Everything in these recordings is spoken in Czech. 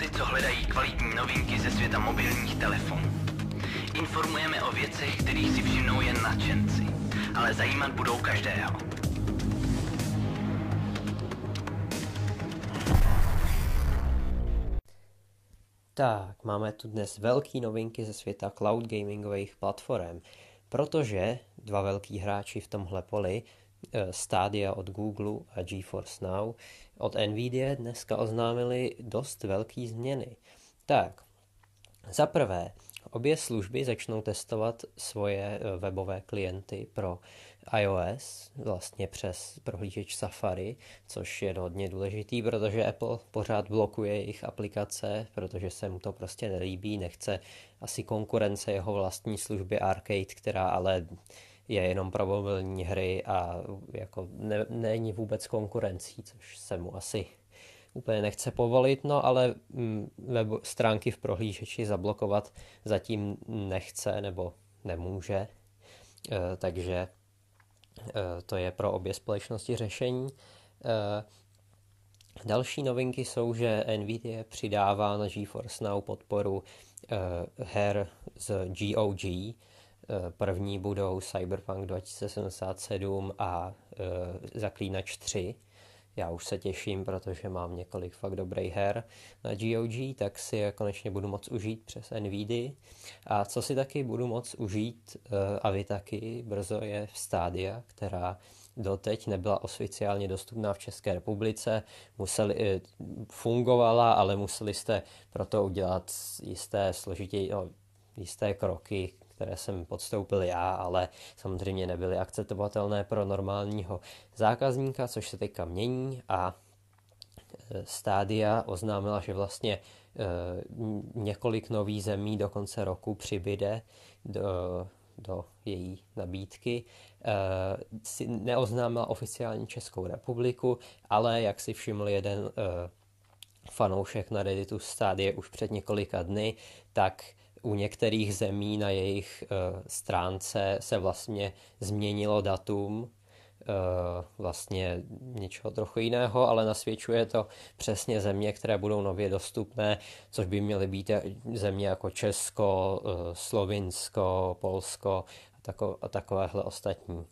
ty, co hledají kvalitní novinky ze světa mobilních telefonů. Informujeme o věcech, kterých si všimnou jen nadšenci, ale zajímat budou každého. Tak, máme tu dnes velké novinky ze světa cloud gamingových platform, protože dva velký hráči v tomhle poli, Stadia od Google a GeForce Now od Nvidia dneska oznámili dost velké změny. Tak, za prvé, obě služby začnou testovat svoje eh, webové klienty pro iOS vlastně přes prohlížeč Safari, což je hodně důležitý, protože Apple pořád blokuje jejich aplikace, protože se mu to prostě nelíbí, nechce asi konkurence jeho vlastní služby Arcade, která ale je jenom pro mobilní hry a jako ne, není vůbec konkurencí, což se mu asi úplně nechce povolit, no ale mm, web stránky v prohlížeči zablokovat zatím nechce nebo nemůže, e, takže e, to je pro obě společnosti řešení. E, další novinky jsou, že Nvidia přidává na GeForce Now podporu her z GOG. První budou Cyberpunk 2077 a Zaklínač 3 já už se těším, protože mám několik fakt dobrých her na GOG, tak si je konečně budu moc užít přes NVIDIA. A co si taky budu moc užít, eh, a vy taky, brzo je v Stadia, která doteď nebyla oficiálně dostupná v České republice, museli, eh, fungovala, ale museli jste pro to udělat jisté složitě, no, jisté kroky, které jsem podstoupil já, ale samozřejmě nebyly akceptovatelné pro normálního zákazníka, což se teďka mění a e, Stádia oznámila, že vlastně e, několik nových zemí do konce roku přibyde do, do její nabídky. E, neoznámila oficiálně Českou republiku, ale jak si všiml jeden fanoušek na Redditu Stádie už před několika dny, tak u některých zemí na jejich uh, stránce se vlastně změnilo datum, uh, vlastně něčeho trochu jiného, ale nasvědčuje to přesně země, které budou nově dostupné, což by měly být země jako Česko, Slovinsko, Polsko a takovéhle ostatní.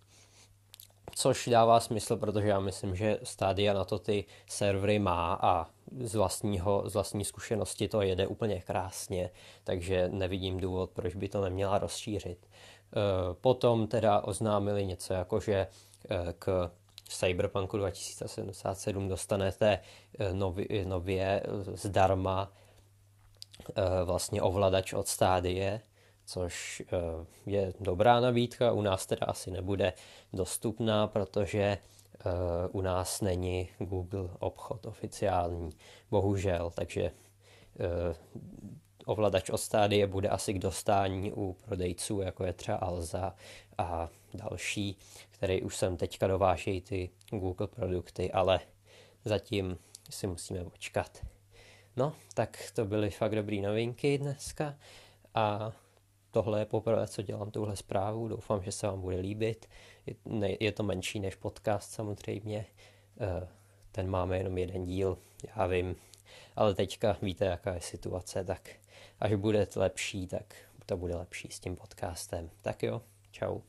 Což dává smysl, protože já myslím, že Stadia na to ty servery má a z, vlastního, z vlastní zkušenosti to jede úplně krásně, takže nevidím důvod, proč by to neměla rozšířit. E, potom teda oznámili něco jako, že e, k Cyberpunku 2077 dostanete e, nově, nově zdarma vlastně ovladač od Stádie, což je dobrá nabídka. U nás teda asi nebude dostupná, protože Eh, u nás není Google obchod oficiální, bohužel, takže eh, ovladač od stádie bude asi k dostání u prodejců, jako je třeba Alza a další, které už sem teďka dovážejí ty Google produkty, ale zatím si musíme počkat. No, tak to byly fakt dobrý novinky dneska a tohle je poprvé, co dělám tuhle zprávu, doufám, že se vám bude líbit. Je, ne, je to menší než podcast samozřejmě, eh, ten máme jenom jeden díl, já vím, ale teďka víte, jaká je situace, tak až bude lepší, tak to bude lepší s tím podcastem. Tak jo, čau.